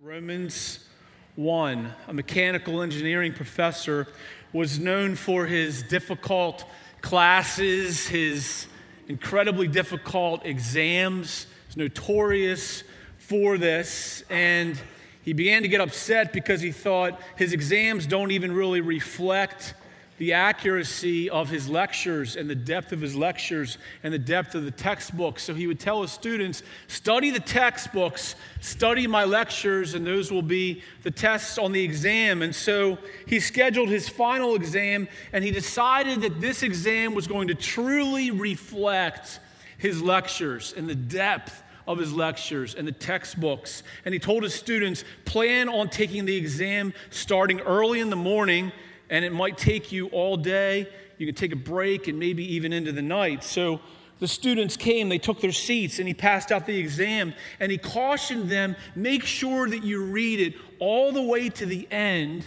Romans 1, a mechanical engineering professor, was known for his difficult classes, his incredibly difficult exams. He's notorious for this. And he began to get upset because he thought his exams don't even really reflect the accuracy of his lectures and the depth of his lectures and the depth of the textbooks. So he would tell his students, study the textbooks, study my lectures, and those will be the tests on the exam. And so he scheduled his final exam, and he decided that this exam was going to truly reflect his lectures and the depth of his lectures and the textbooks. And he told his students, plan on taking the exam starting early in the morning and it might take you all day. You can take a break and maybe even into the night. So the students came, they took their seats, and he passed out the exam, and he cautioned them make sure that you read it all the way to the end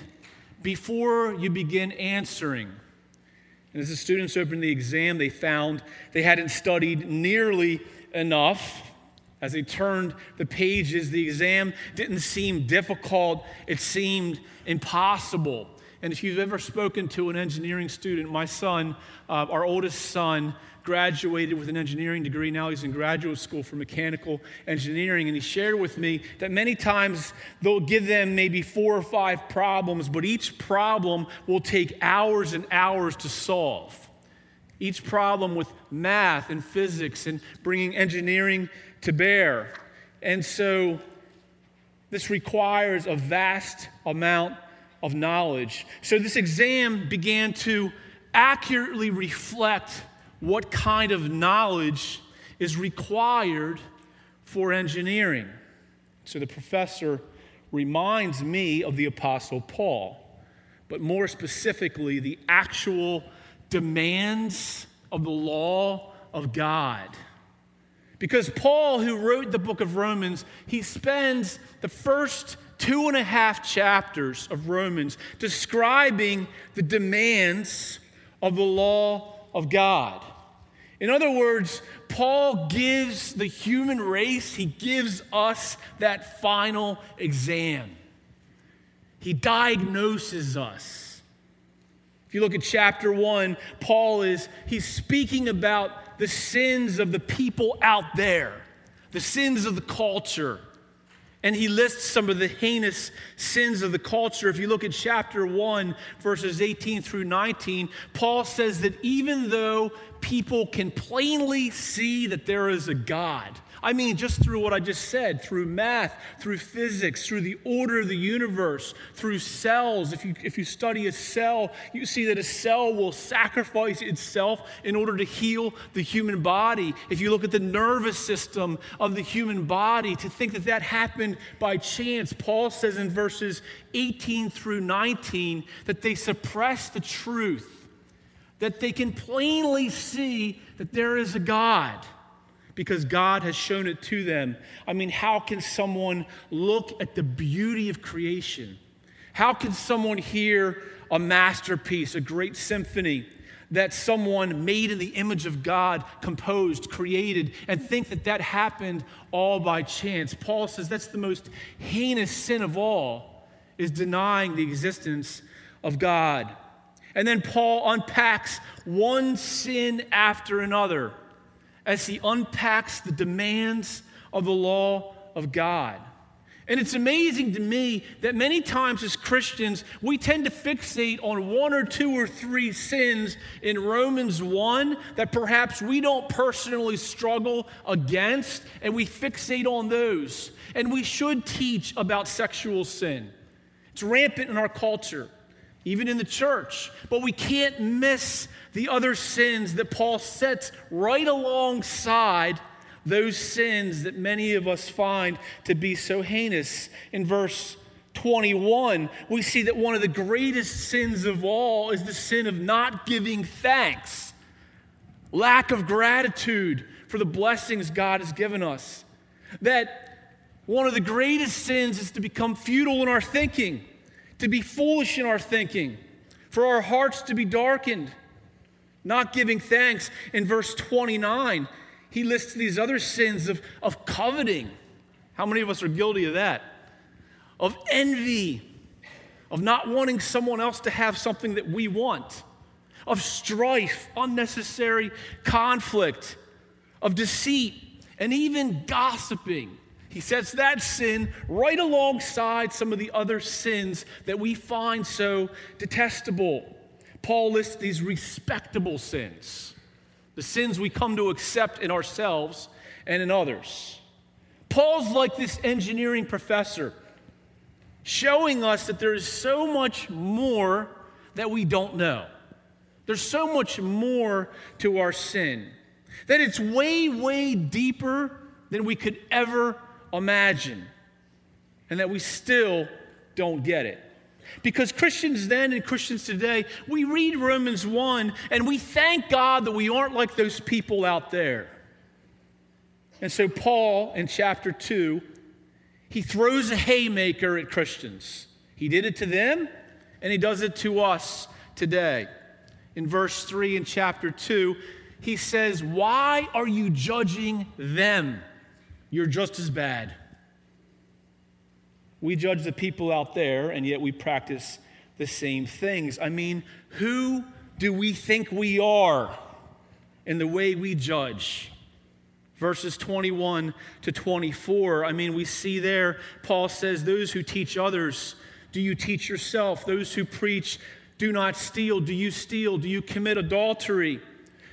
before you begin answering. And as the students opened the exam, they found they hadn't studied nearly enough. As they turned the pages, the exam didn't seem difficult, it seemed impossible. And if you've ever spoken to an engineering student, my son, uh, our oldest son, graduated with an engineering degree. Now he's in graduate school for mechanical engineering. And he shared with me that many times they'll give them maybe four or five problems, but each problem will take hours and hours to solve. Each problem with math and physics and bringing engineering to bear. And so this requires a vast amount of knowledge. So this exam began to accurately reflect what kind of knowledge is required for engineering. So the professor reminds me of the Apostle Paul, but more specifically, the actual demands of the law of God. Because Paul, who wrote the book of Romans, he spends the first two and a half chapters of Romans describing the demands of the law of God. In other words, Paul gives the human race, he gives us that final exam. He diagnoses us. If you look at chapter 1, Paul is he's speaking about the sins of the people out there, the sins of the culture and he lists some of the heinous sins of the culture. If you look at chapter 1, verses 18 through 19, Paul says that even though people can plainly see that there is a God, I mean, just through what I just said, through math, through physics, through the order of the universe, through cells. If you, if you study a cell, you see that a cell will sacrifice itself in order to heal the human body. If you look at the nervous system of the human body, to think that that happened by chance, Paul says in verses 18 through 19 that they suppress the truth, that they can plainly see that there is a God because God has shown it to them. I mean, how can someone look at the beauty of creation? How can someone hear a masterpiece, a great symphony that someone made in the image of God composed, created, and think that that happened all by chance? Paul says that's the most heinous sin of all is denying the existence of God. And then Paul unpacks one sin after another as he unpacks the demands of the law of God. And it's amazing to me that many times as Christians, we tend to fixate on one or two or three sins in Romans 1 that perhaps we don't personally struggle against, and we fixate on those. And we should teach about sexual sin. It's rampant in our culture, even in the church, but we can't miss the other sins that Paul sets right alongside those sins that many of us find to be so heinous. In verse 21, we see that one of the greatest sins of all is the sin of not giving thanks, lack of gratitude for the blessings God has given us. That one of the greatest sins is to become futile in our thinking, to be foolish in our thinking, for our hearts to be darkened not giving thanks. In verse 29, he lists these other sins of, of coveting. How many of us are guilty of that? of envy, of not wanting someone else to have something that we want, of strife, unnecessary conflict, of deceit, and even gossiping. He sets that sin right alongside some of the other sins that we find so detestable. Paul lists these respectable sins, the sins we come to accept in ourselves and in others. Paul's like this engineering professor, showing us that there is so much more that we don't know. There's so much more to our sin, that it's way, way deeper than we could ever imagine, and that we still don't get it. Because Christians then and Christians today, we read Romans 1 and we thank God that we aren't like those people out there. And so, Paul in chapter 2, he throws a haymaker at Christians. He did it to them, and he does it to us today. In verse 3 in chapter 2, he says, Why are you judging them? You're just as bad. We judge the people out there, and yet we practice the same things. I mean, who do we think we are in the way we judge? Verses 21 to 24, I mean, we see there, Paul says, Those who teach others, do you teach yourself? Those who preach, do not steal. Do you steal? Do you commit adultery?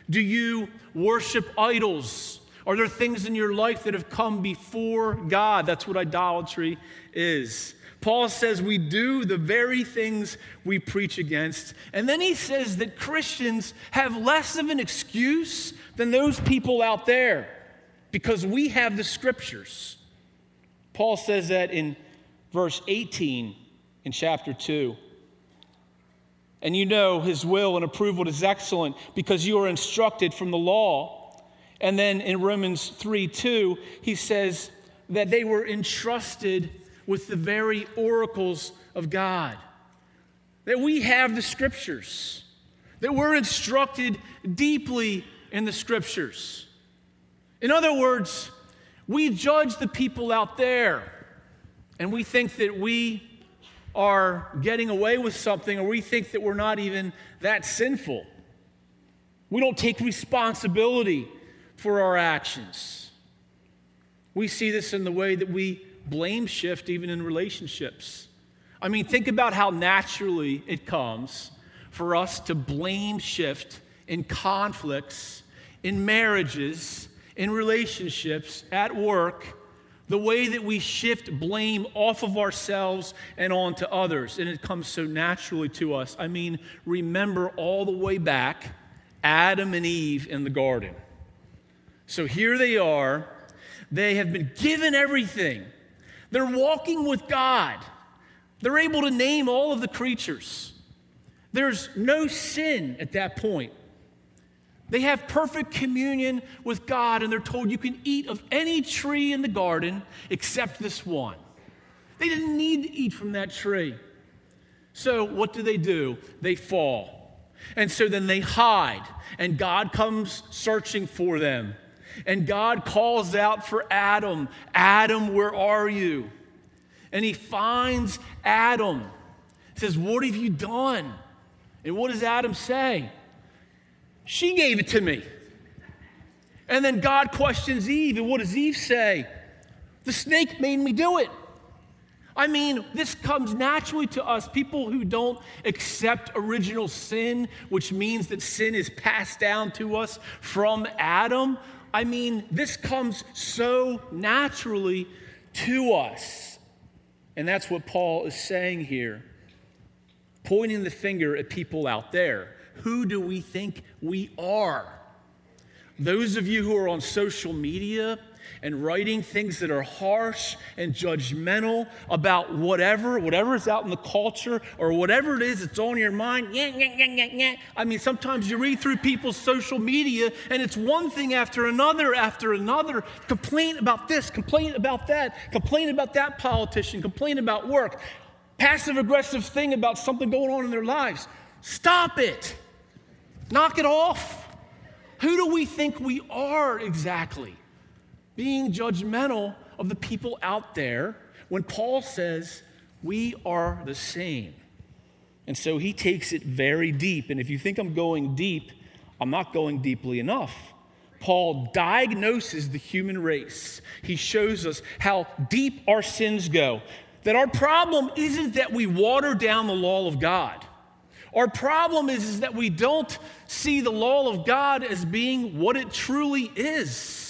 Do you worship idols? Are there things in your life that have come before God? That's what idolatry is. Paul says we do the very things we preach against. And then he says that Christians have less of an excuse than those people out there because we have the scriptures. Paul says that in verse 18 in chapter 2. And you know his will and approval is excellent because you are instructed from the law. And then in Romans 3 2, he says that they were entrusted with the very oracles of God. That we have the scriptures, that we're instructed deeply in the scriptures. In other words, we judge the people out there and we think that we are getting away with something or we think that we're not even that sinful. We don't take responsibility for our actions. We see this in the way that we blame shift even in relationships. I mean, think about how naturally it comes for us to blame shift in conflicts, in marriages, in relationships, at work, the way that we shift blame off of ourselves and onto others. And it comes so naturally to us. I mean, remember all the way back Adam and Eve in the garden. So here they are. They have been given everything. They're walking with God. They're able to name all of the creatures. There's no sin at that point. They have perfect communion with God, and they're told you can eat of any tree in the garden except this one. They didn't need to eat from that tree. So, what do they do? They fall. And so then they hide, and God comes searching for them. And God calls out for Adam Adam, where are you? And he finds Adam. He says, What have you done? And what does Adam say? She gave it to me. And then God questions Eve, and what does Eve say? The snake made me do it. I mean, this comes naturally to us, people who don't accept original sin, which means that sin is passed down to us from Adam. I mean, this comes so naturally to us. And that's what Paul is saying here, pointing the finger at people out there. Who do we think we are? Those of you who are on social media and writing things that are harsh and judgmental about whatever, whatever is out in the culture or whatever it is that's on your mind. Yeah, yeah, yeah, yeah, I mean, sometimes you read through people's social media and it's one thing after another after another. Complain about this, complain about that, complain about that politician, complain about work, passive aggressive thing about something going on in their lives. Stop it. Knock it off. Who do we think we are exactly? Being judgmental of the people out there when Paul says We are the same. And so he takes it very deep. And if you think I'm going deep, I'm not going deeply enough. Paul diagnoses the human race. He shows us how deep our sins go. That our problem isn't that we water down the law of God. Our problem is, is that we don't see the law of God as being what it truly is,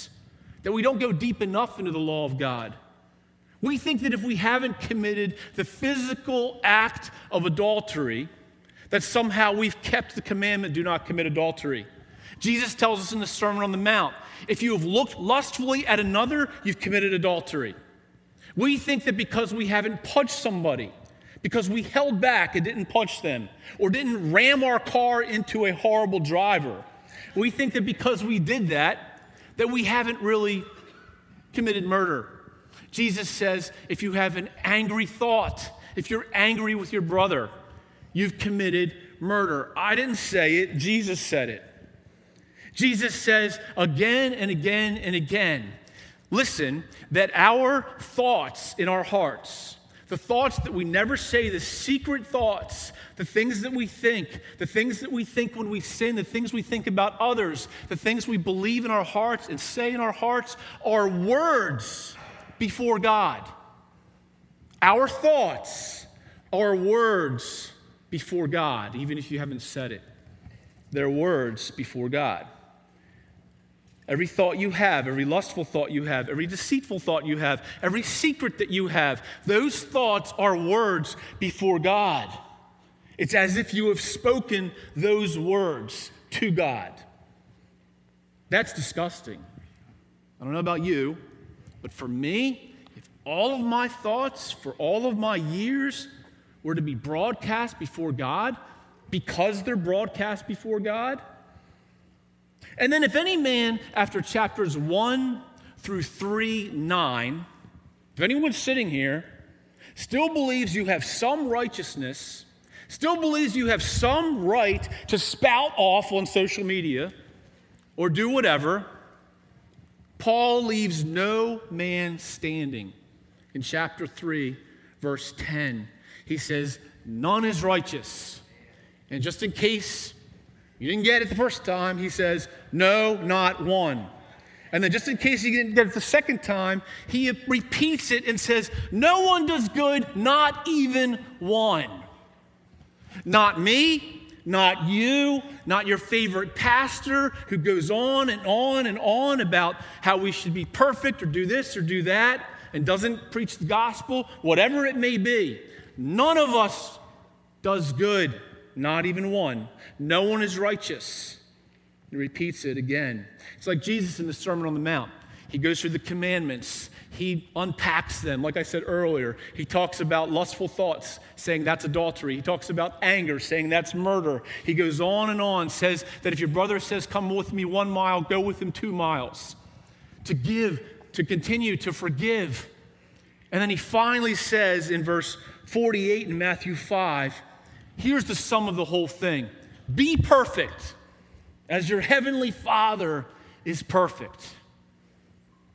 that we don't go deep enough into the law of God. We think that if we haven't committed the physical act of adultery, that somehow we've kept the commandment do not commit adultery. Jesus tells us in the Sermon on the Mount if you have looked lustfully at another, you've committed adultery. We think that because we haven't punched somebody, because we held back and didn't punch them, or didn't ram our car into a horrible driver, we think that because we did that, that we haven't really committed murder. Jesus says if you have an angry thought, if you're angry with your brother, you've committed murder. I didn't say it, Jesus said it. Jesus says again and again and again listen, that our thoughts in our hearts, the thoughts that we never say, the secret thoughts, the things that we think, the things that we think when we sin, the things we think about others, the things we believe in our hearts and say in our hearts are words before God. Our thoughts are words before God, even if you haven't said it. They're words before God. Every thought you have, every lustful thought you have, every deceitful thought you have, every secret that you have, those thoughts are words before God. It's as if you have spoken those words to God. That's disgusting. I don't know about you, but for me, if all of my thoughts for all of my years were to be broadcast before God, because they're broadcast before God, and then, if any man, after chapters 1 through 3, 9, if anyone sitting here still believes you have some righteousness, still believes you have some right to spout off on social media or do whatever, Paul leaves no man standing. In chapter 3, verse 10, he says, None is righteous. And just in case you didn't get it the first time, he says, No, not one. And then, just in case you didn't get it the second time, he repeats it and says, No one does good, not even one. Not me, not you, not your favorite pastor who goes on and on and on about how we should be perfect or do this or do that and doesn't preach the gospel, whatever it may be. None of us does good, not even one. No one is righteous. He repeats it again. It's like Jesus in the Sermon on the Mount. He goes through the commandments, he unpacks them. Like I said earlier, he talks about lustful thoughts, saying that's adultery. He talks about anger, saying that's murder. He goes on and on, says that if your brother says, Come with me one mile, go with him two miles. To give, to continue, to forgive. And then he finally says in verse 48 in Matthew 5, here's the sum of the whole thing be perfect as your heavenly Father is perfect.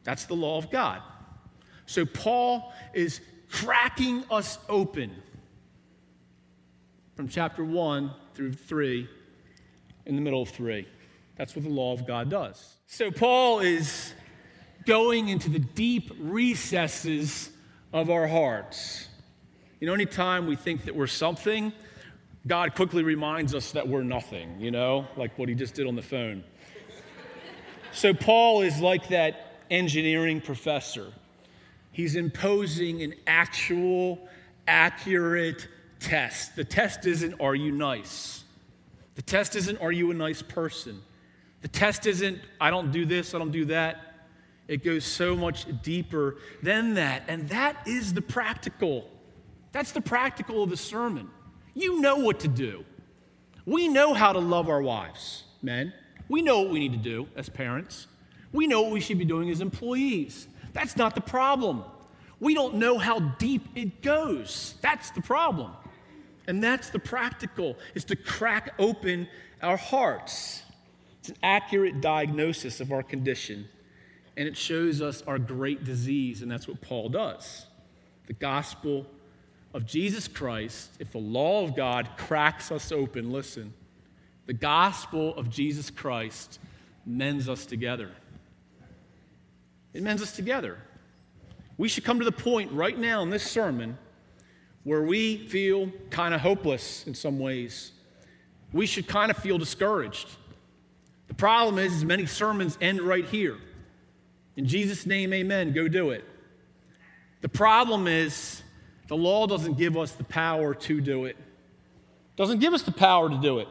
That's the law of God. So Paul is cracking us open from chapter 1 through 3, in the middle of 3. That's what the law of God does. So Paul is going into the deep recesses of our hearts. You know, anytime we think that we're something, God quickly reminds us that we're nothing, you know, like what he just did on the phone. so, Paul is like that engineering professor. He's imposing an actual, accurate test. The test isn't, are you nice? The test isn't, are you a nice person? The test isn't, I don't do this, I don't do that. It goes so much deeper than that. And that is the practical. That's the practical of the sermon. You know what to do. We know how to love our wives, men. We know what we need to do as parents. We know what we should be doing as employees. That's not the problem. We don't know how deep it goes. That's the problem. And that's the practical, is to crack open our hearts. It's an accurate diagnosis of our condition, and it shows us our great disease, and that's what Paul does. The gospel of Jesus Christ, if the law of God cracks us open, listen, the gospel of Jesus Christ mends us together. It mends us together. We should come to the point right now in this sermon where we feel kind of hopeless in some ways. We should kind of feel discouraged. The problem is, is many sermons end right here. In Jesus' name, amen. Go do it. The problem is the law doesn't give us the power to do it. Doesn't give us the power to do it.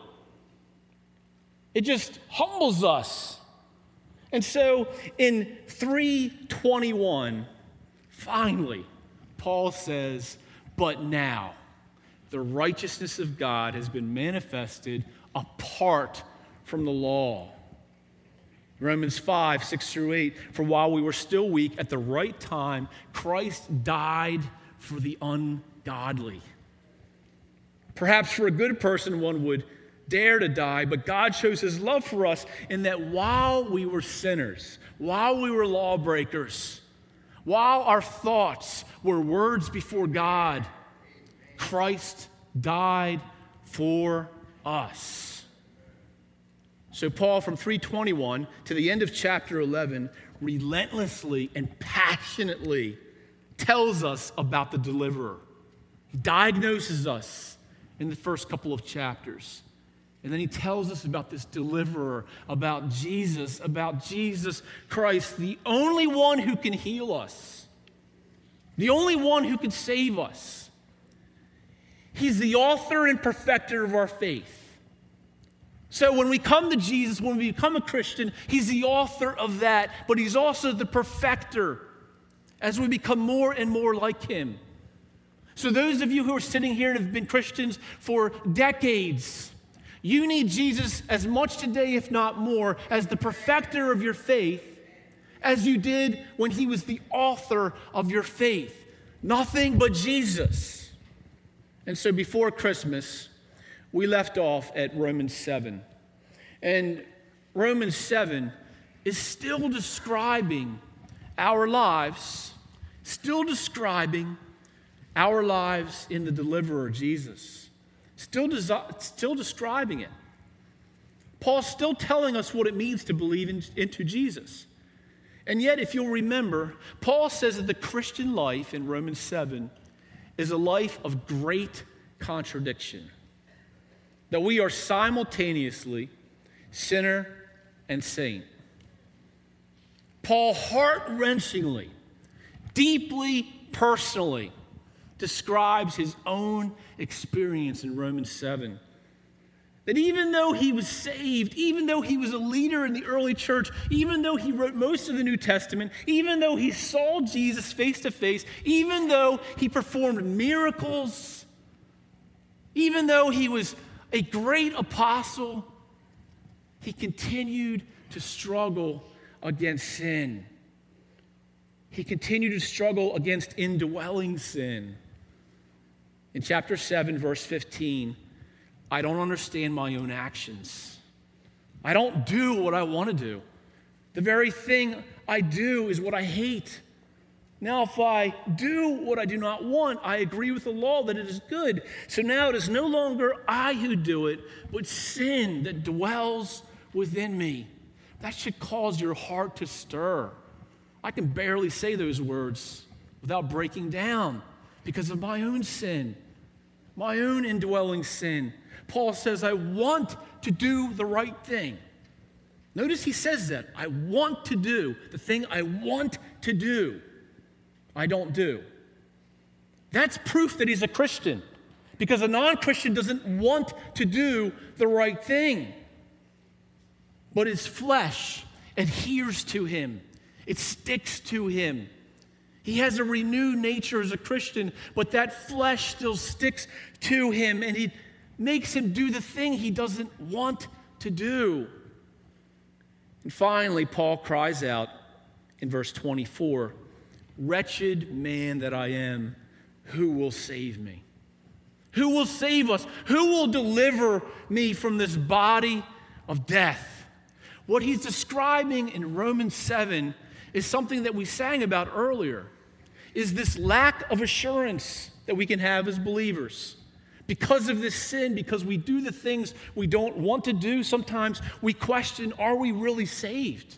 It just humbles us. And so in 321, finally, Paul says, But now the righteousness of God has been manifested apart from the law. Romans 5, 6 through 8. For while we were still weak, at the right time, Christ died for the ungodly. Perhaps for a good person, one would dare to die, but God shows his love for us in that while we were sinners, while we were lawbreakers, while our thoughts were words before God, Christ died for us. So, Paul, from 321 to the end of chapter 11, relentlessly and passionately tells us about the deliverer. He diagnoses us in the first couple of chapters. And then he tells us about this deliverer, about Jesus, about Jesus Christ, the only one who can heal us, the only one who can save us. He's the author and perfecter of our faith. So when we come to Jesus, when we become a Christian, he's the author of that, but he's also the perfecter as we become more and more like him. So, those of you who are sitting here and have been Christians for decades, you need Jesus as much today, if not more, as the perfecter of your faith as you did when he was the author of your faith. Nothing but Jesus. And so before Christmas, we left off at Romans 7. And Romans 7 is still describing our lives, still describing our lives in the deliverer, Jesus. Still, desi- still describing it. Paul's still telling us what it means to believe in, into Jesus. And yet, if you'll remember, Paul says that the Christian life in Romans 7 is a life of great contradiction. That we are simultaneously sinner and saint. Paul heart wrenchingly, deeply personally, describes his own experience in Romans 7. That even though he was saved, even though he was a leader in the early church, even though he wrote most of the New Testament, even though he saw Jesus face to face, even though he performed miracles, even though he was a great apostle, he continued to struggle against sin. He continued to struggle against indwelling sin. In chapter 7, verse 15, I don't understand my own actions. I don't do what I want to do. The very thing I do is what I hate. Now, if I do what I do not want, I agree with the law that it is good. So now it is no longer I who do it, but sin that dwells within me. That should cause your heart to stir. I can barely say those words without breaking down because of my own sin my own indwelling sin. Paul says, I want to do the right thing. Notice he says that. I want to do the thing I want to do, I don't do. That's proof that he's a Christian because a non Christian doesn't want to do the right thing. But his flesh adheres to him, it sticks to him. He has a renewed nature as a Christian, but that flesh still sticks to him and he makes him do the thing he doesn't want to do. And finally, Paul cries out in verse 24 Wretched man that I am, who will save me? Who will save us? Who will deliver me from this body of death? What he's describing in Romans 7 is something that we sang about earlier. is this lack of assurance that we can have as believers. Because of this sin, because we do the things we don't want to do, sometimes we question are we really saved?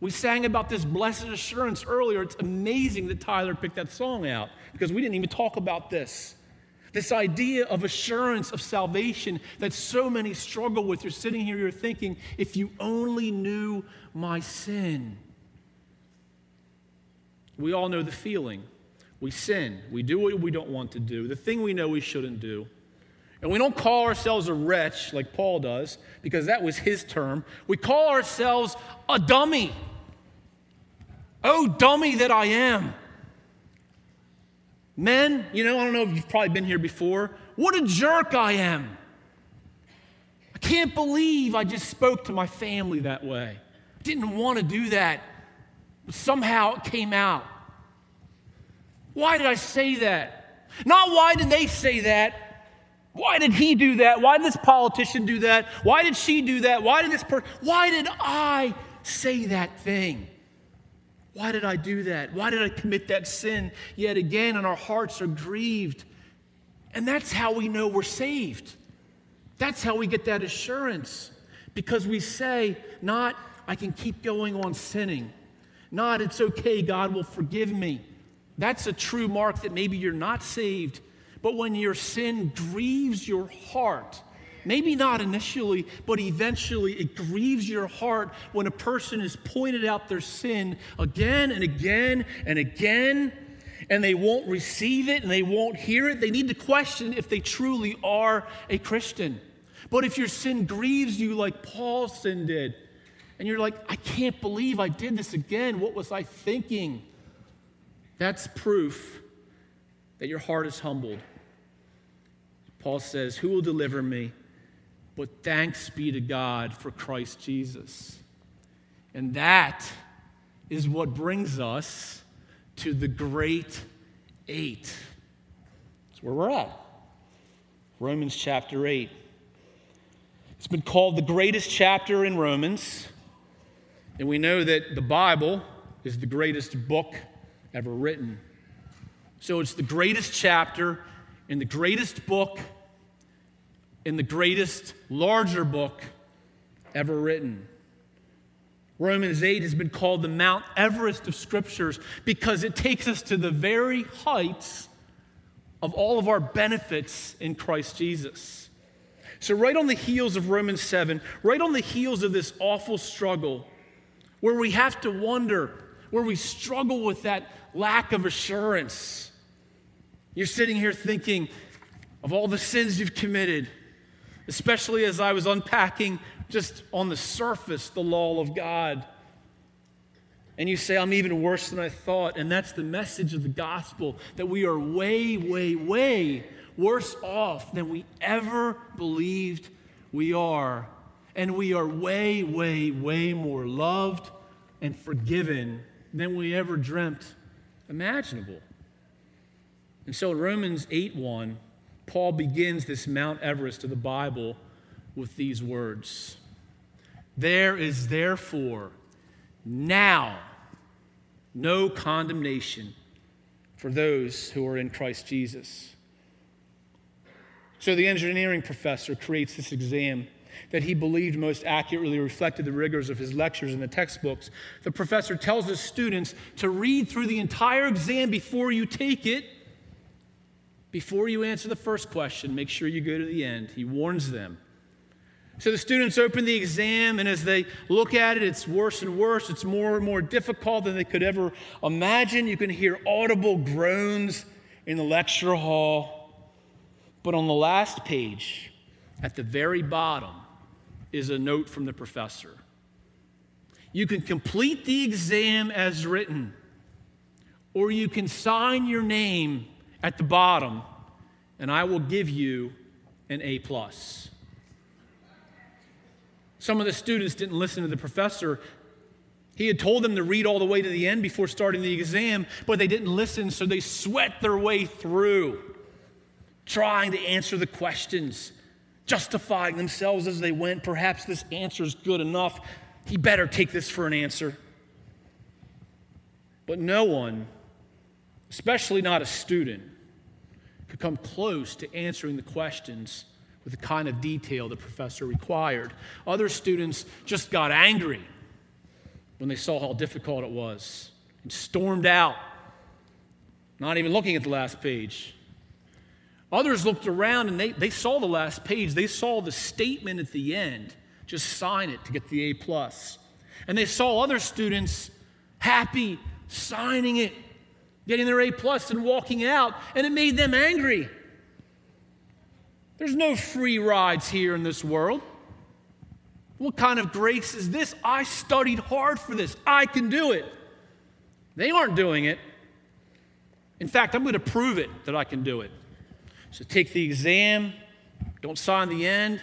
We sang about this blessed assurance earlier. It's amazing that Tyler picked that song out because we didn't even talk about this. This idea of assurance of salvation that so many struggle with. You're sitting here, you're thinking, if you only knew my sin. We all know the feeling. We sin. We do what we don't want to do, the thing we know we shouldn't do. And we don't call ourselves a wretch like Paul does, because that was his term. We call ourselves a dummy. Oh, dummy that I am. Men, you know, I don't know if you've probably been here before. What a jerk I am. I can't believe I just spoke to my family that way. I didn't want to do that, but somehow it came out. Why did I say that? Not why did they say that? Why did he do that? Why did this politician do that? Why did she do that? Why did this person? Why did I say that thing? Why did I do that? Why did I commit that sin yet again? And our hearts are grieved. And that's how we know we're saved. That's how we get that assurance. Because we say, not, I can keep going on sinning. Not, it's okay, God will forgive me. That's a true mark that maybe you're not saved. But when your sin grieves your heart, maybe not initially, but eventually it grieves your heart when a person has pointed out their sin again and again and again, and they won't receive it and they won't hear it. They need to question if they truly are a Christian. But if your sin grieves you like Paul's sin did, and you're like, I can't believe I did this again, what was I thinking? That's proof that your heart is humbled. Paul says, Who will deliver me? But thanks be to God for Christ Jesus. And that is what brings us to the great eight. That's where we're at. Romans chapter 8. It's been called the greatest chapter in Romans. And we know that the Bible is the greatest book ever written. So it's the greatest chapter in the greatest book, in the greatest, larger book ever written. Romans 8 has been called the Mount Everest of Scriptures because it takes us to the very heights of all of our benefits in Christ Jesus. So, right on the heels of Romans 7, right on the heels of this awful struggle, where we have to wonder, where we struggle with that lack of assurance. You're sitting here thinking of all the sins you've committed, especially as I was unpacking just on the surface the law of God. And you say, I'm even worse than I thought. And that's the message of the gospel that we are way, way, way worse off than we ever believed we are. And we are way, way, way more loved and forgiven than we ever dreamt imaginable. And so Romans 8 1, Paul begins this Mount Everest of the Bible with these words There is therefore now no condemnation for those who are in Christ Jesus. So the engineering professor creates this exam that he believed most accurately reflected the rigors of his lectures and the textbooks. The professor tells his students to read through the entire exam before you take it. Before you answer the first question, make sure you go to the end. He warns them. So the students open the exam, and as they look at it, it's worse and worse. It's more and more difficult than they could ever imagine. You can hear audible groans in the lecture hall. But on the last page, at the very bottom, is a note from the professor. You can complete the exam as written, or you can sign your name at the bottom, and I will give you an A. plus. Some of the students didn't listen to the professor. He had told them to read all the way to the end before starting the exam, but they didn't listen, so they sweat their way through, trying to answer the questions justifying themselves as they went. Perhaps this answer is good enough. He better take this for an answer. But no one especially not a student, could come close to answering the questions with the kind of detail the professor required. Other students just got angry when they saw how difficult it was and stormed out, not even looking at the last page. Others looked around and they, they saw the last page. They saw the statement at the end. Just sign it to get the A plus. And they saw other students happy signing it, getting their A plus and walking out, and it made them angry. There's no free rides here in this world. What kind of grace is this? I studied hard for this. I can do it. They aren't doing it. In fact, I'm going to prove it that I can do it. So take the exam, don't sign the end,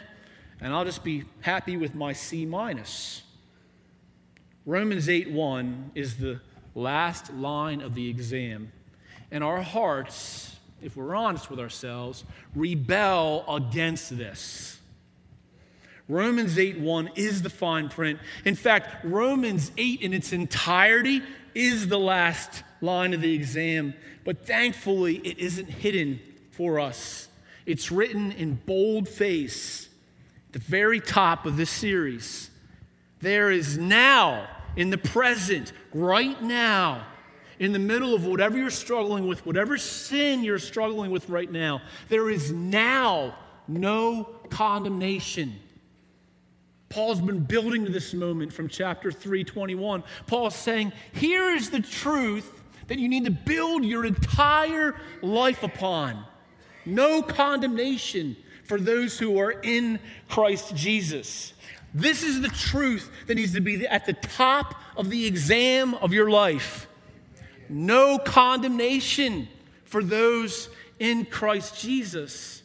and I'll just be happy with my C minus. Romans 8 1 is the last line of the exam. And our hearts if we're honest with ourselves, rebel against this. Romans 8 1 is the fine print. In fact, Romans 8 in its entirety is the last line of the exam, but thankfully it isn't hidden for us. It's written in bold face at the very top of this series. There is now, in the present, right now, in the middle of whatever you're struggling with, whatever sin you're struggling with right now, there is now no condemnation. Paul's been building to this moment from chapter 321. Paul's saying, Here is the truth that you need to build your entire life upon. No condemnation for those who are in Christ Jesus. This is the truth that needs to be at the top of the exam of your life no condemnation for those in Christ Jesus.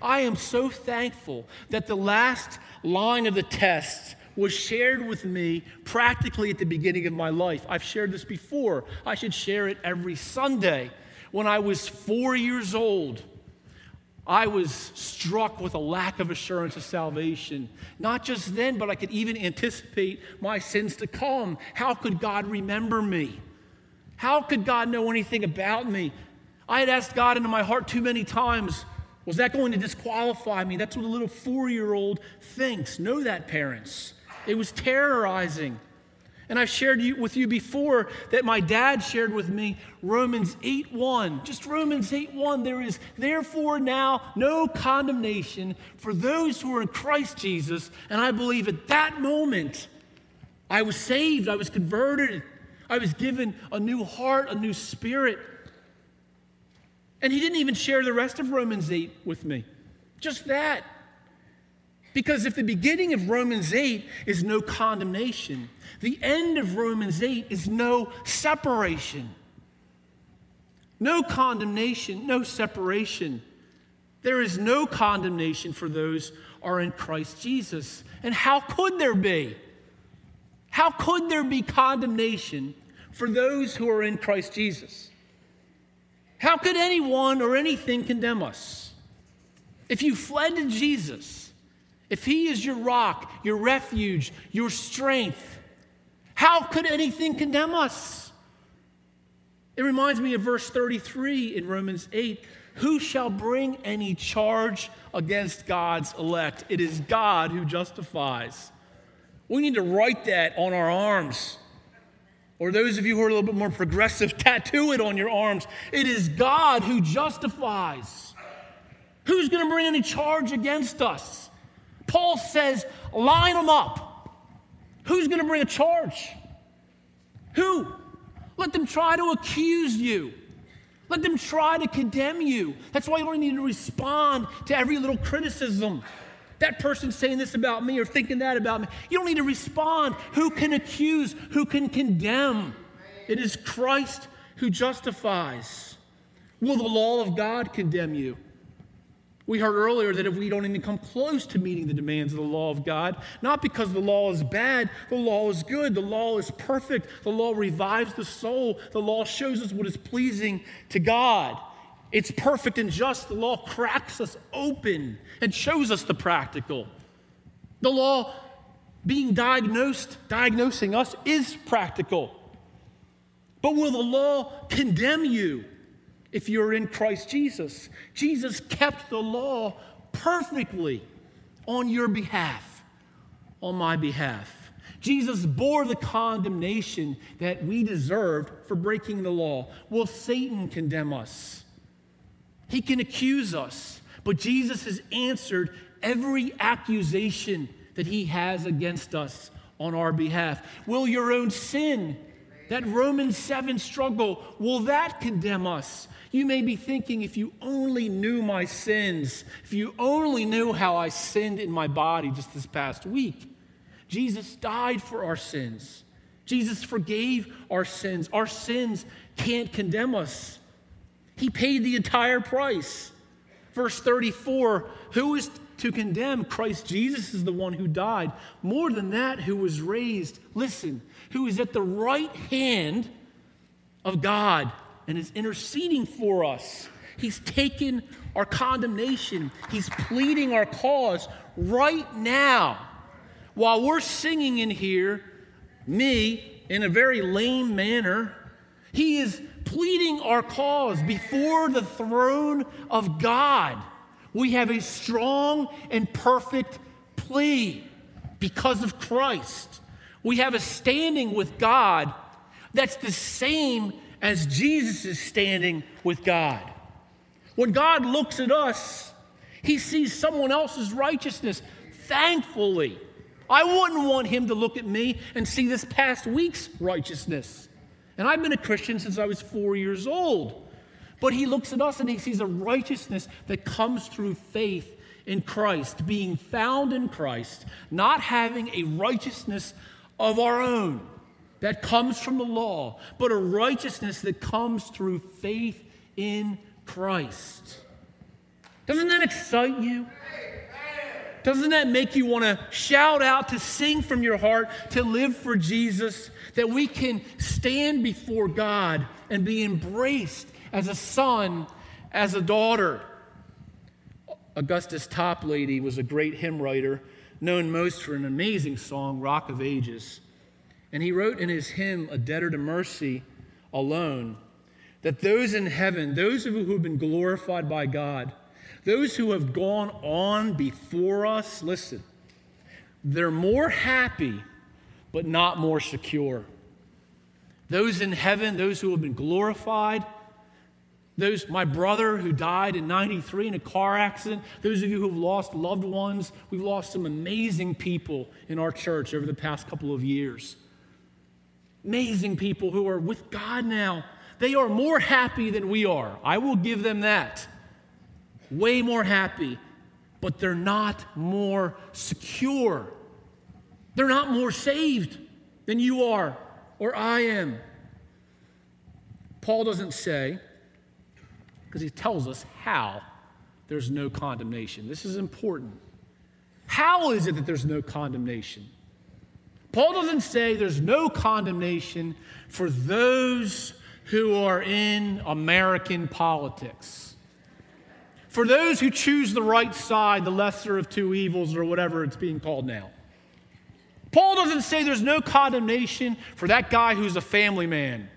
I am so thankful that the last line of the test was shared with me practically at the beginning of my life. I've shared this before. I should share it every Sunday. When I was four years old, I was struck with a lack of assurance of salvation. Not just then, but I could even anticipate my sins to come. How could God remember me? How could God know anything about me? I had asked God into my heart too many times, was that going to disqualify me? That's what a little four year old thinks. Know that, parents. It was terrorizing. And I've shared with you before that my dad shared with me Romans 8 1. Just Romans 8 1. There is therefore now no condemnation for those who are in Christ Jesus. And I believe at that moment, I was saved, I was converted, I was given a new heart, a new spirit. And he didn't even share the rest of Romans 8 with me. Just that. Because if the beginning of Romans 8 is no condemnation, the end of Romans 8 is no separation. No condemnation, no separation. There is no condemnation for those are in Christ Jesus. And how could there be? How could there be condemnation for those who are in Christ Jesus. How could anyone or anything condemn us? If you fled to Jesus, if He is your rock, your refuge, your strength, how could anything condemn us? It reminds me of verse 33 in Romans 8 Who shall bring any charge against God's elect? It is God who justifies. We need to write that on our arms. Or those of you who are a little bit more progressive, tattoo it on your arms. It is God who justifies. Who's going to bring any charge against us? Paul says, line them up. Who's going to bring a charge? Who? Let them try to accuse you. Let them try to condemn you. That's why you don't need to respond to every little criticism that person's saying this about me or thinking that about me. You don't need to respond. Who can accuse? Who can condemn? It is Christ who justifies. Will the law of God condemn you? We heard earlier that if we don't even come close to meeting the demands of the law of God, not because the law is bad, the law is good, the law is perfect, the law revives the soul, the law shows us what is pleasing to God. It's perfect and just. The law cracks us open and shows us the practical. The law being diagnosed, diagnosing us, is practical. But will the law condemn you? If you're in Christ Jesus. Jesus kept the law perfectly on your behalf, on my behalf. Jesus bore the condemnation that we deserved for breaking the law. Will Satan condemn us? He can accuse us, but Jesus has answered every accusation that he has against us on our behalf. Will your own sin, that Romans 7 struggle, will that condemn us? You may be thinking, if you only knew my sins, if you only knew how I sinned in my body just this past week. Jesus died for our sins. Jesus forgave our sins. Our sins can't condemn us. He paid the entire price. Verse 34 Who is to condemn? Christ Jesus is the one who died. More than that, who was raised. Listen, who is at the right hand of God and is interceding for us. He's taken our condemnation, He's pleading our cause right now. While we're singing in here, me, in a very lame manner, He is pleading our cause before the throne of God. We have a strong and perfect plea because of Christ. We have a standing with God that's the same as Jesus is standing with God. When God looks at us, he sees someone else's righteousness. Thankfully, I wouldn't want him to look at me and see this past week's righteousness. And I've been a Christian since I was four years old. But he looks at us and he sees a righteousness that comes through faith in Christ, being found in Christ, not having a righteousness of our own that comes from the law, but a righteousness that comes through faith in Christ. Doesn't that excite you? Doesn't that make you want to shout out, to sing from your heart, to live for Jesus? That we can stand before God and be embraced as a son, as a daughter. Augustus Toplady was a great hymn writer, known most for an amazing song, Rock of Ages. And he wrote in his hymn, A Debtor to Mercy Alone, that those in heaven, those of who have been glorified by God, those who have gone on before us, listen, they're more happy, but not more secure. Those in heaven, those who have been glorified, those, my brother who died in 93 in a car accident, those of you who have lost loved ones, we've lost some amazing people in our church over the past couple of years. Amazing people who are with God now. They are more happy than we are. I will give them that. Way more happy, but they're not more secure. They're not more saved than you are or I am. Paul doesn't say, because he tells us how there's no condemnation. This is important. How is it that there's no condemnation? Paul doesn't say there's no condemnation for those who are in American politics. For those who choose the right side, the lesser of two evils, or whatever it's being called now. Paul doesn't say there's no condemnation for that guy who's a family man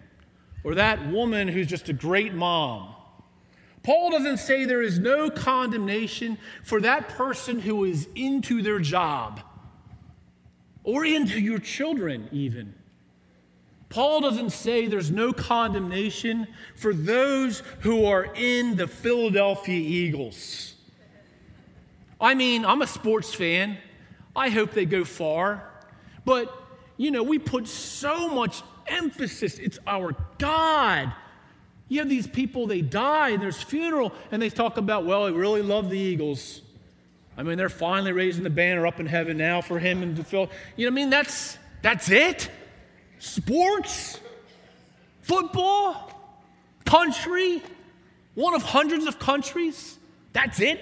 or that woman who's just a great mom. Paul doesn't say there is no condemnation for that person who is into their job or into your children, even. Paul doesn't say there's no condemnation for those who are in the Philadelphia Eagles. I mean, I'm a sports fan. I hope they go far. But, you know, we put so much emphasis. It's our God. You have these people, they die, and there's funeral, and they talk about, well, I really love the Eagles. I mean, they're finally raising the banner up in heaven now for him and to fill. You know what I mean? That's, that's it? Sports? Football? Country? One of hundreds of countries? That's it?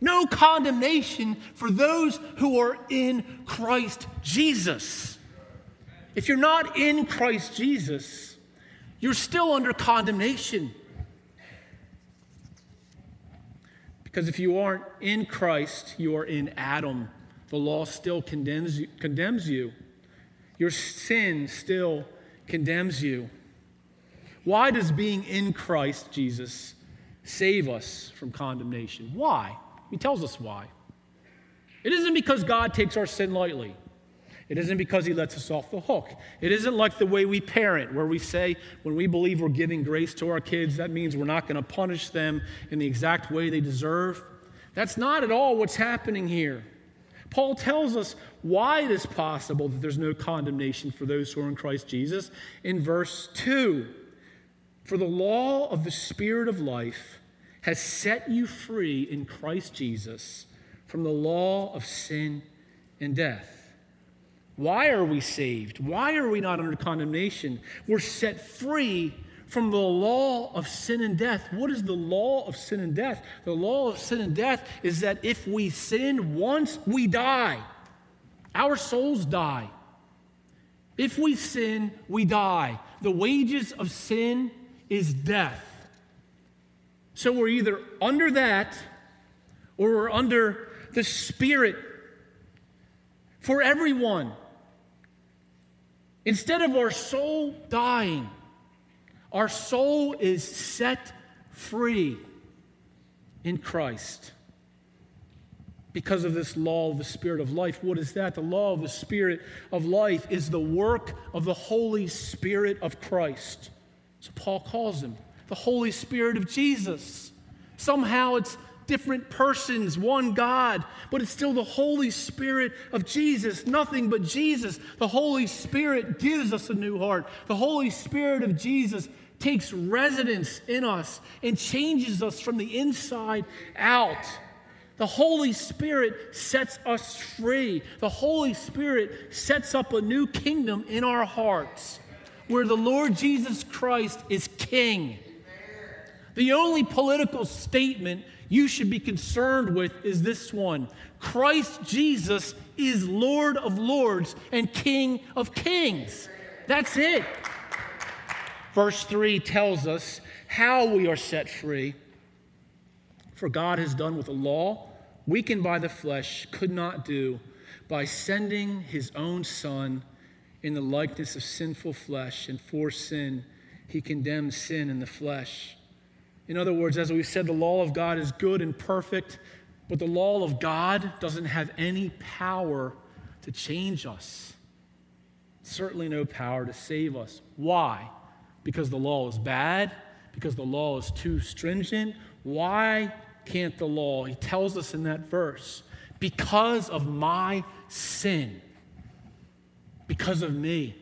No condemnation for those who are in Christ Jesus. If you're not in Christ Jesus, you're still under condemnation. Because if you aren't in Christ, you are in Adam. The law still condemns you. Condemns you. Your sin still condemns you. Why does being in Christ Jesus save us from condemnation? Why? He tells us why. It isn't because God takes our sin lightly. It isn't because he lets us off the hook. It isn't like the way we parent, where we say when we believe we're giving grace to our kids, that means we're not going to punish them in the exact way they deserve. That's not at all what's happening here. Paul tells us why it is possible that there's no condemnation for those who are in Christ Jesus in verse 2. For the law of the Spirit of life has set you free in Christ Jesus from the law of sin and death. Why are we saved? Why are we not under condemnation? We're set free from the law of sin and death. What is the law of sin and death? The law of sin and death is that if we sin once, we die. Our souls die. If we sin, we die. The wages of sin is death. So we're either under that or we're under the Spirit for everyone. Instead of our soul dying, our soul is set free in Christ because of this law of the Spirit of life. What is that? The law of the Spirit of life is the work of the Holy Spirit of Christ. So Paul calls him the Holy Spirit of Jesus. Somehow it's different persons, one God, but it's still the Holy Spirit of Jesus, nothing but Jesus. The Holy Spirit gives us a new heart. The Holy Spirit of Jesus takes residence in us and changes us from the inside out. The Holy Spirit sets us free. The Holy Spirit sets up a new kingdom in our hearts where the Lord Jesus Christ is king. The only political statement you should be concerned with is this one Christ Jesus is Lord of lords and King of kings. That's it. Verse 3 tells us how we are set free. For God has done with the law, weakened by the flesh, could not do by sending his own Son in the likeness of sinful flesh, and for sin, he condemned sin in the flesh in other words, as we said, the law of God is good and perfect, but the law of God doesn't have any power to change us. Certainly no power to save us. Why? Because the law is bad? Because the law is too stringent? Why can't the law? He tells us in that verse, because of my sin, because of me.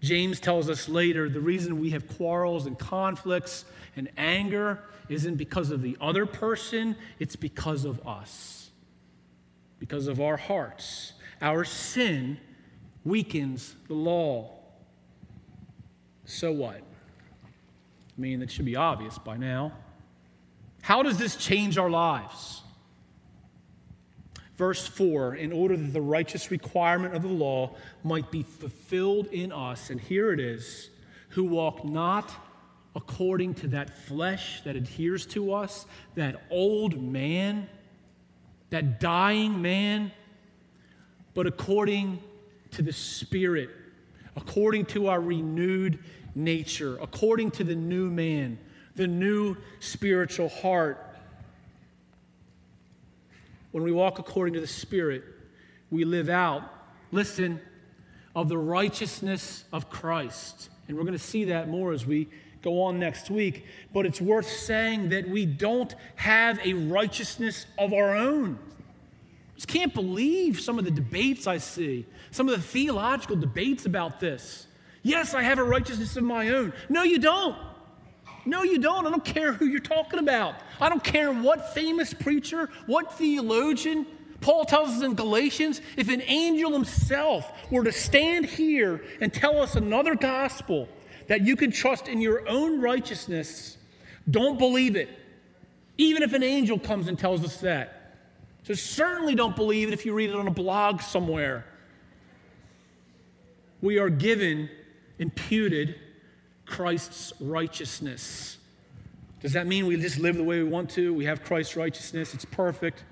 James tells us later the reason we have quarrels and conflicts and anger isn't because of the other person, it's because of us, because of our hearts. Our sin weakens the law. So what? I mean, that should be obvious by now. How does this change our lives? Verse 4 in order that the righteous requirement of the law might be fulfilled in us, and here it is, who walk not according to that flesh that adheres to us, that old man, that dying man, but according to the Spirit, according to our renewed nature, according to the new man, the new spiritual heart when we walk according to the Spirit, we live out, listen, of the righteousness of Christ. And we're going to see that more as we go on next week. But it's worth saying that we don't have a righteousness of our own. I just can't believe some of the debates I see, some of the theological debates about this. Yes, I have a righteousness of my own. No, you don't. No, you don't. I don't care who you're talking about. I don't care what famous preacher, what theologian. Paul tells us in Galatians if an angel himself were to stand here and tell us another gospel that you can trust in your own righteousness, don't believe it. Even if an angel comes and tells us that. So certainly don't believe it if you read it on a blog somewhere. We are given, imputed, Christ's righteousness. Does that mean we just live the way we want to? We have Christ's righteousness, it's perfect.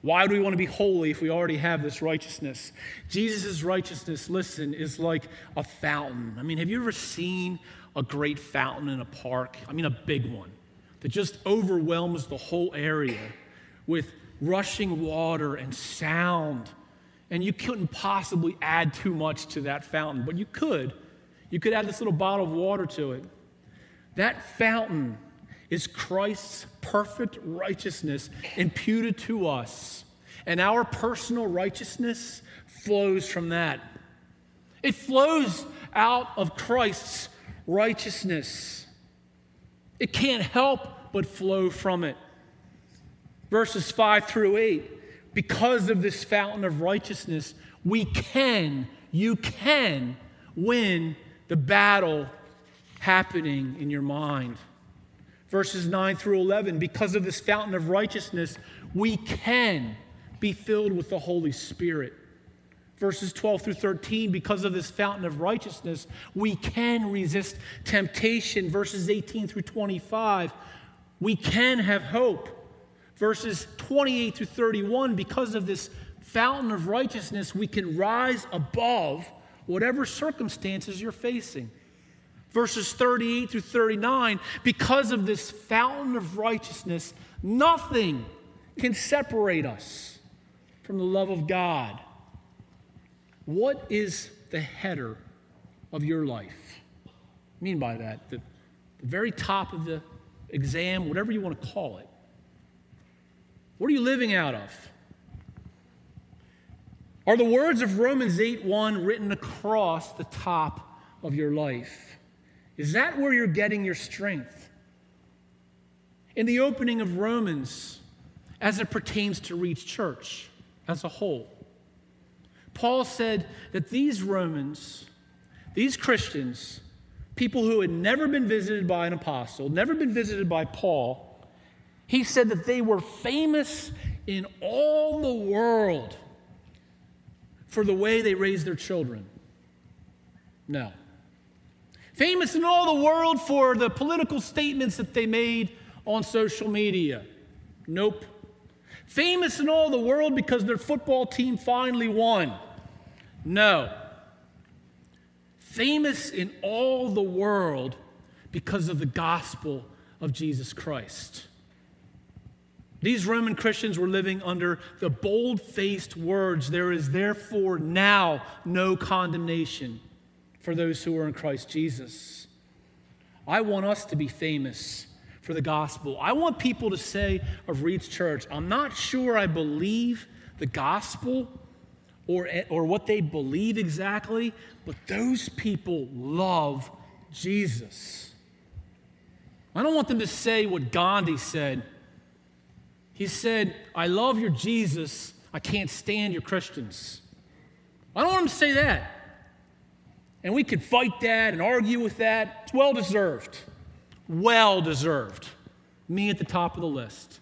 Why do we want to be holy if we already have this righteousness? Jesus' righteousness, listen, is like a fountain. I mean, have you ever seen a great fountain in a park? I mean, a big one that just overwhelms the whole area with rushing water and sound. And you couldn't possibly add too much to that fountain, but you could. You could add this little bottle of water to it. That fountain is Christ's perfect righteousness imputed to us. And our personal righteousness flows from that. It flows out of Christ's righteousness. It can't help but flow from it. Verses 5 through 8 because of this fountain of righteousness, we can, you can win the battle happening in your mind verses 9 through 11. Because of this fountain of righteousness, we can be filled with the Holy Spirit. Verses 12 through 13, because of this fountain of righteousness, we can resist temptation. Verses 18 through 25, we can have hope. Verses 28 through 31, because of this fountain of righteousness, we can rise above whatever circumstances you're facing verses 38 through 39, because of this fountain of righteousness, nothing can separate us from the love of God. What is the header of your life? I mean by that, the, the very top of the exam, whatever you want to call it. What are you living out of? Are the words of Romans 8 1 written across the top of your life? Is that where you're getting your strength? In the opening of Romans, as it pertains to Reach Church as a whole, Paul said that these Romans, these Christians, people who had never been visited by an apostle, never been visited by Paul, he said that they were famous in all the world for the way they raise their children. No famous in all the world for the political statements that they made on social media. Nope. Famous in all the world because their football team finally won. No. Famous in all the world because of the gospel of Jesus Christ. These Roman Christians were living under the bold faced words, There is therefore now no condemnation for those who are in Christ Jesus. I want us to be famous for the gospel. I want people to say of Reed's Church, I'm not sure I believe the gospel or, or what they believe exactly, but those people love Jesus. I don't want them to say what Gandhi said. He said, I love your Jesus, I can't stand your Christians. I don't want them to say that. And we could fight that and argue with that. It's well deserved. Well deserved. Me at the top of the list.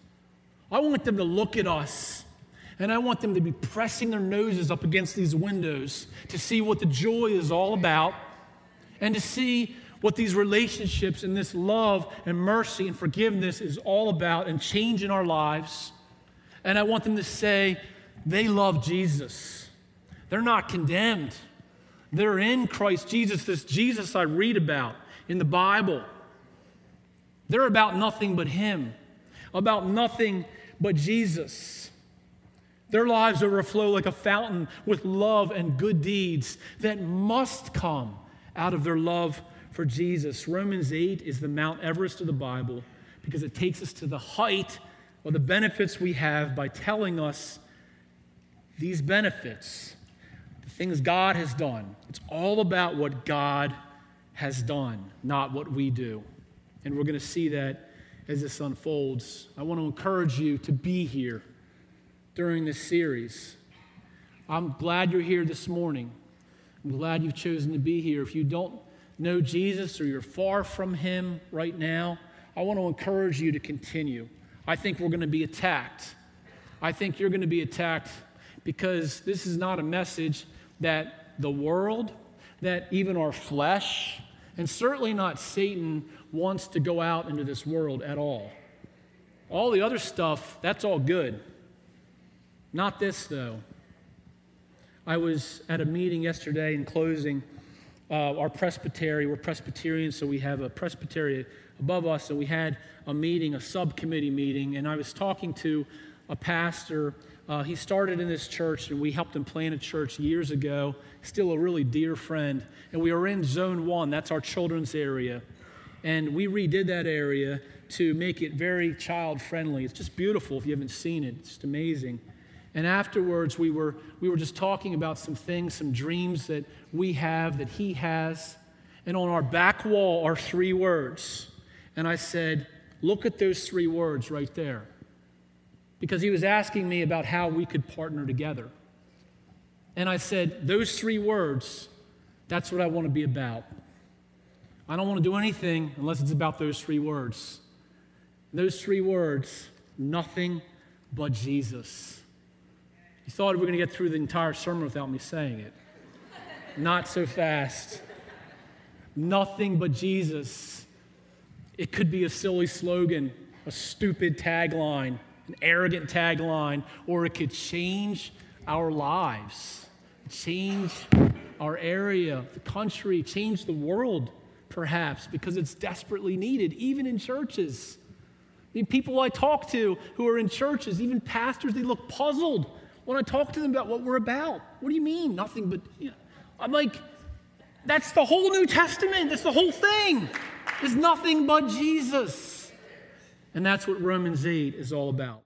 I want them to look at us and I want them to be pressing their noses up against these windows to see what the joy is all about and to see what these relationships and this love and mercy and forgiveness is all about and change in our lives. And I want them to say, they love Jesus. They're not condemned. They're in Christ Jesus, this Jesus I read about in the Bible. They're about nothing but Him, about nothing but Jesus. Their lives overflow like a fountain with love and good deeds that must come out of their love for Jesus. Romans 8 is the Mount Everest of the Bible because it takes us to the height of the benefits we have by telling us these benefits the things God has done. It's all about what God has done, not what we do. And we're going to see that as this unfolds. I want to encourage you to be here during this series. I'm glad you're here this morning. I'm glad you've chosen to be here. If you don't know Jesus or you're far from him right now, I want to encourage you to continue. I think we're going to be attacked. I think you're going to be attacked because this is not a message that the world, that even our flesh, and certainly not Satan wants to go out into this world at all. All the other stuff, that's all good. Not this, though. I was at a meeting yesterday in closing. Uh, our presbytery, we're Presbyterian, so we have a presbytery above us, and we had a meeting, a subcommittee meeting, and I was talking to a pastor. Uh, he started in this church, and we helped him plant a church years ago. Still a really dear friend. And we were in Zone 1, that's our children's area. And we redid that area to make it very child friendly. It's just beautiful if you haven't seen it, it's just amazing. And afterwards, we were, we were just talking about some things, some dreams that we have, that he has. And on our back wall are three words. And I said, Look at those three words right there. Because he was asking me about how we could partner together. And I said, Those three words, that's what I want to be about. I don't want to do anything unless it's about those three words. Those three words, nothing but Jesus. You thought we were going to get through the entire sermon without me saying it. Not so fast. Nothing but Jesus. It could be a silly slogan, a stupid tagline, an arrogant tagline, or it could change our lives, change our area, the country, change the world, perhaps, because it's desperately needed, even in churches. I mean, people I talk to who are in churches, even pastors, they look puzzled when I talk to them about what we're about. What do you mean? Nothing but, you know, I'm like, that's the whole New Testament. That's the whole thing. There's nothing but Jesus. And that's what Romans 8 is all about.